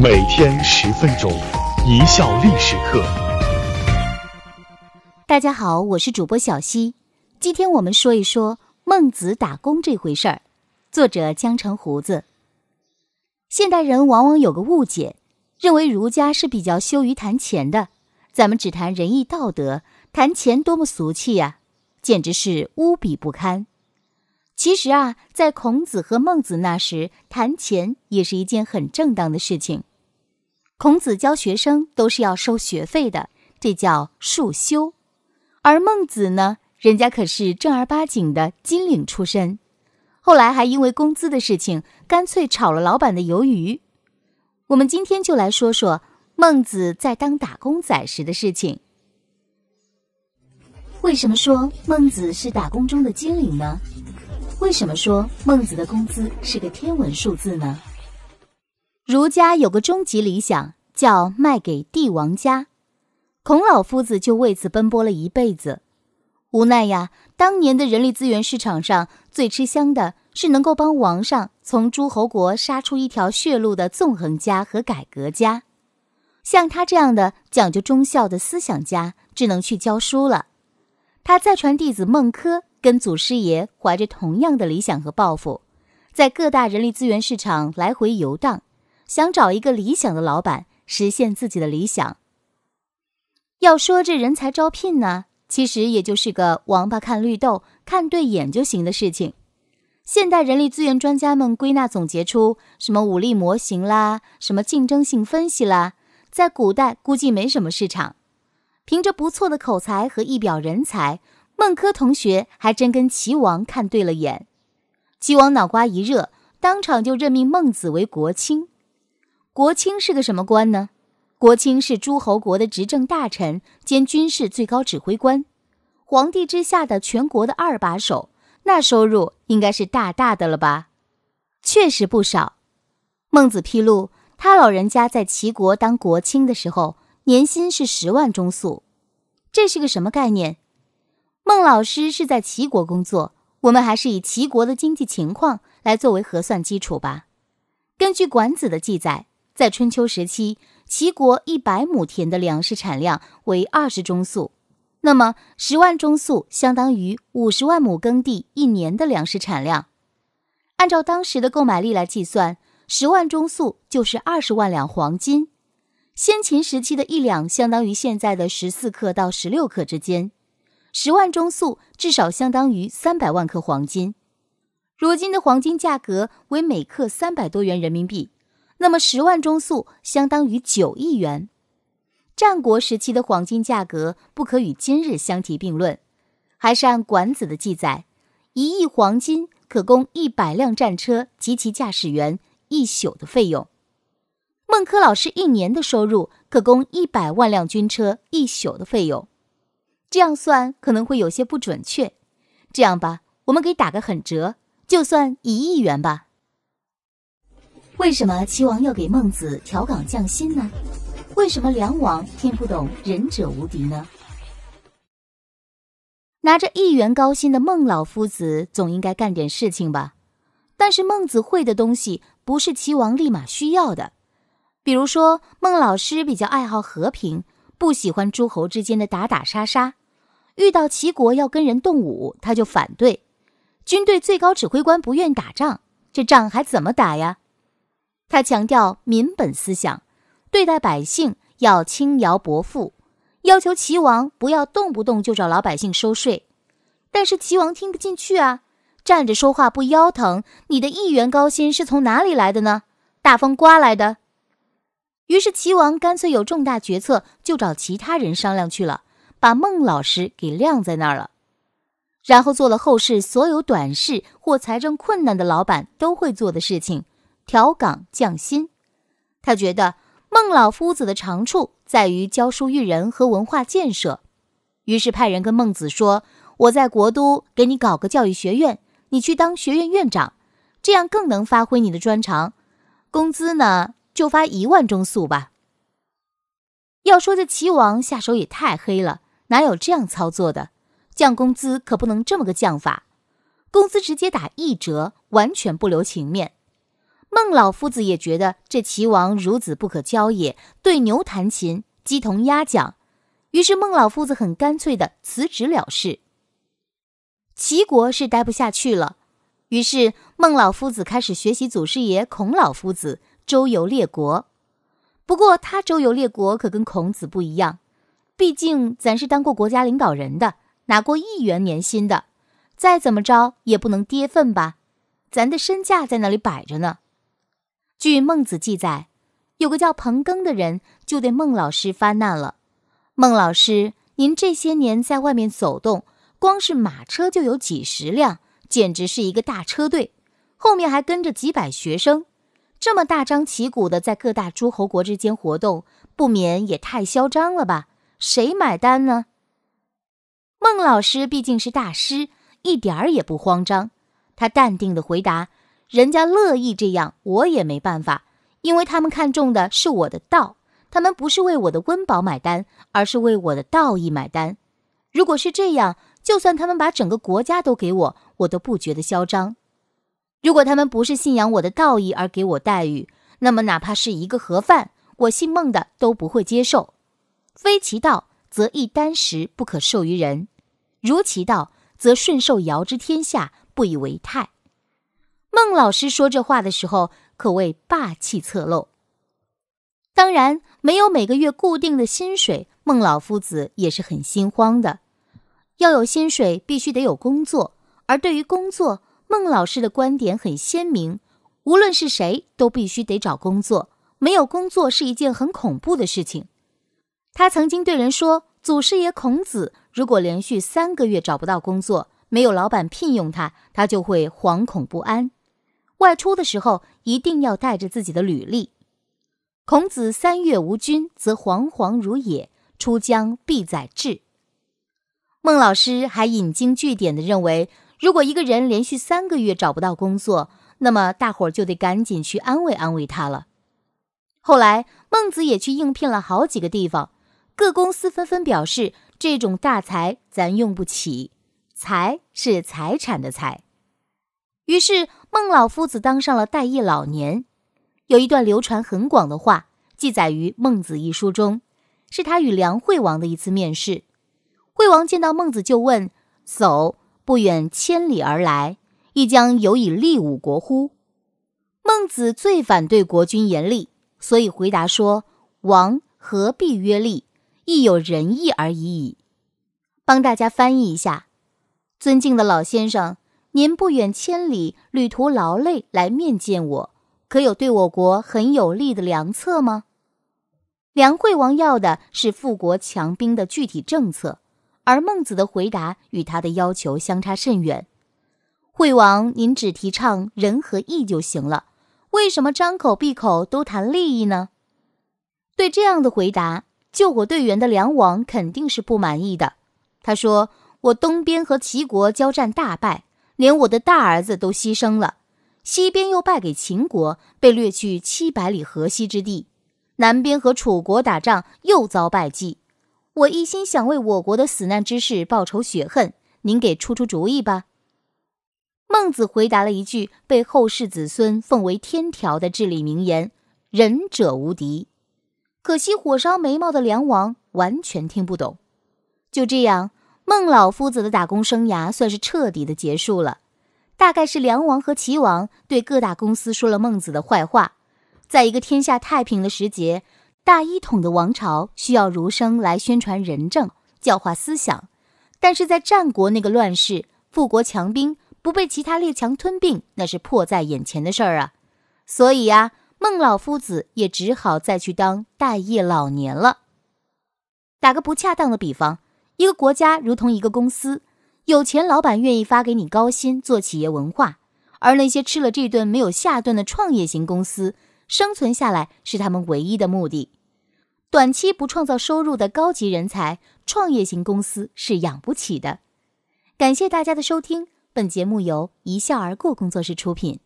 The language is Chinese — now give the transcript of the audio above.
每天十分钟，一笑历史课。大家好，我是主播小溪。今天我们说一说孟子打工这回事儿。作者江城胡子。现代人往往有个误解，认为儒家是比较羞于谈钱的，咱们只谈仁义道德，谈钱多么俗气呀，简直是污鄙不堪。其实啊，在孔子和孟子那时，谈钱也是一件很正当的事情。孔子教学生都是要收学费的，这叫束修；而孟子呢，人家可是正儿八经的金领出身，后来还因为工资的事情，干脆炒了老板的鱿鱼。我们今天就来说说孟子在当打工仔时的事情。为什么说孟子是打工中的金领呢？为什么说孟子的工资是个天文数字呢？儒家有个终极理想，叫卖给帝王家。孔老夫子就为此奔波了一辈子。无奈呀，当年的人力资源市场上最吃香的是能够帮王上从诸侯国杀出一条血路的纵横家和改革家。像他这样的讲究忠孝的思想家，只能去教书了。他再传弟子孟轲。跟祖师爷怀着同样的理想和抱负，在各大人力资源市场来回游荡，想找一个理想的老板，实现自己的理想。要说这人才招聘呢，其实也就是个王八看绿豆，看对眼就行的事情。现代人力资源专家们归纳总结出什么武力模型啦，什么竞争性分析啦，在古代估计没什么市场，凭着不错的口才和一表人才。孟轲同学还真跟齐王看对了眼，齐王脑瓜一热，当场就任命孟子为国卿。国卿是个什么官呢？国卿是诸侯国的执政大臣兼军事最高指挥官，皇帝之下的全国的二把手，那收入应该是大大的了吧？确实不少。孟子披露，他老人家在齐国当国卿的时候，年薪是十万中粟，这是个什么概念？孟老师是在齐国工作，我们还是以齐国的经济情况来作为核算基础吧。根据《管子》的记载，在春秋时期，齐国一百亩田的粮食产量为二十中粟，那么十万中粟相当于五十万亩耕地一年的粮食产量。按照当时的购买力来计算，十万中粟就是二十万两黄金。先秦时期的一两相当于现在的十四克到十六克之间。十万中粟至少相当于三百万克黄金，如今的黄金价格为每克三百多元人民币，那么十万中粟相当于九亿元。战国时期的黄金价格不可与今日相提并论，还是按管子的记载，一亿黄金可供一百辆战车及其驾驶员一宿的费用。孟轲老师一年的收入可供一百万辆军车一宿的费用。这样算可能会有些不准确，这样吧，我们给打个狠折，就算一亿元吧。为什么齐王要给孟子调岗降薪呢？为什么梁王听不懂仁者无敌呢？拿着一元高薪的孟老夫子总应该干点事情吧？但是孟子会的东西不是齐王立马需要的，比如说孟老师比较爱好和平，不喜欢诸侯之间的打打杀杀。遇到齐国要跟人动武，他就反对。军队最高指挥官不愿打仗，这仗还怎么打呀？他强调民本思想，对待百姓要轻徭薄赋，要求齐王不要动不动就找老百姓收税。但是齐王听不进去啊，站着说话不腰疼。你的一元高薪是从哪里来的呢？大风刮来的。于是齐王干脆有重大决策就找其他人商量去了。把孟老师给晾在那儿了，然后做了后世所有短视或财政困难的老板都会做的事情——调岗降薪。他觉得孟老夫子的长处在于教书育人和文化建设，于是派人跟孟子说：“我在国都给你搞个教育学院，你去当学院院长，这样更能发挥你的专长。工资呢，就发一万中粟吧。”要说这齐王下手也太黑了。哪有这样操作的？降工资可不能这么个降法，工资直接打一折，完全不留情面。孟老夫子也觉得这齐王孺子不可教也，对牛弹琴，鸡同鸭讲。于是孟老夫子很干脆的辞职了事。齐国是待不下去了，于是孟老夫子开始学习祖师爷孔老夫子周游列国。不过他周游列国可跟孔子不一样，毕竟咱是当过国家领导人的，拿过亿元年薪的，再怎么着也不能跌份吧？咱的身价在那里摆着呢。据孟子记载，有个叫彭庚的人就对孟老师发难了：“孟老师，您这些年在外面走动，光是马车就有几十辆，简直是一个大车队，后面还跟着几百学生。”这么大张旗鼓的在各大诸侯国之间活动，不免也太嚣张了吧？谁买单呢？孟老师毕竟是大师，一点儿也不慌张。他淡定的回答：“人家乐意这样，我也没办法，因为他们看中的是我的道，他们不是为我的温饱买单，而是为我的道义买单。如果是这样，就算他们把整个国家都给我，我都不觉得嚣张。”如果他们不是信仰我的道义而给我待遇，那么哪怕是一个盒饭，我姓孟的都不会接受。非其道，则一箪食不可授于人；如其道，则顺受尧之天下，不以为泰。孟老师说这话的时候，可谓霸气侧漏。当然，没有每个月固定的薪水，孟老夫子也是很心慌的。要有薪水，必须得有工作，而对于工作，孟老师的观点很鲜明，无论是谁都必须得找工作，没有工作是一件很恐怖的事情。他曾经对人说：“祖师爷孔子如果连续三个月找不到工作，没有老板聘用他，他就会惶恐不安。外出的时候一定要带着自己的履历。孔子三月无君，则惶惶如也；出疆必载志。”孟老师还引经据典的认为。如果一个人连续三个月找不到工作，那么大伙儿就得赶紧去安慰安慰他了。后来，孟子也去应聘了好几个地方，各公司纷纷表示这种大才咱用不起，财是财产的财。于是，孟老夫子当上了待业老年。有一段流传很广的话，记载于《孟子》一书中，是他与梁惠王的一次面试。惠王见到孟子就问：“叟。”不远千里而来，亦将有以利吾国乎？孟子最反对国君严厉，所以回答说：“王何必约利？亦有仁义而已矣。”帮大家翻译一下：尊敬的老先生，您不远千里，旅途劳累来面见我，可有对我国很有利的良策吗？梁惠王要的是富国强兵的具体政策。而孟子的回答与他的要求相差甚远。惠王，您只提倡仁和义就行了，为什么张口闭口都谈利益呢？对这样的回答，救火队员的梁王肯定是不满意的。他说：“我东边和齐国交战大败，连我的大儿子都牺牲了；西边又败给秦国，被掠去七百里河西之地；南边和楚国打仗，又遭败绩。”我一心想为我国的死难之事报仇雪恨，您给出出主意吧。孟子回答了一句被后世子孙奉为天条的至理名言：“仁者无敌。”可惜火烧眉毛的梁王完全听不懂。就这样，孟老夫子的打工生涯算是彻底的结束了。大概是梁王和齐王对各大公司说了孟子的坏话，在一个天下太平的时节。大一统的王朝需要儒生来宣传仁政、教化思想，但是在战国那个乱世，富国强兵不被其他列强吞并，那是迫在眼前的事儿啊。所以呀，孟老夫子也只好再去当待业老年了。打个不恰当的比方，一个国家如同一个公司，有钱老板愿意发给你高薪做企业文化，而那些吃了这顿没有下顿的创业型公司，生存下来是他们唯一的目的。短期不创造收入的高级人才，创业型公司是养不起的。感谢大家的收听，本节目由一笑而过工作室出品。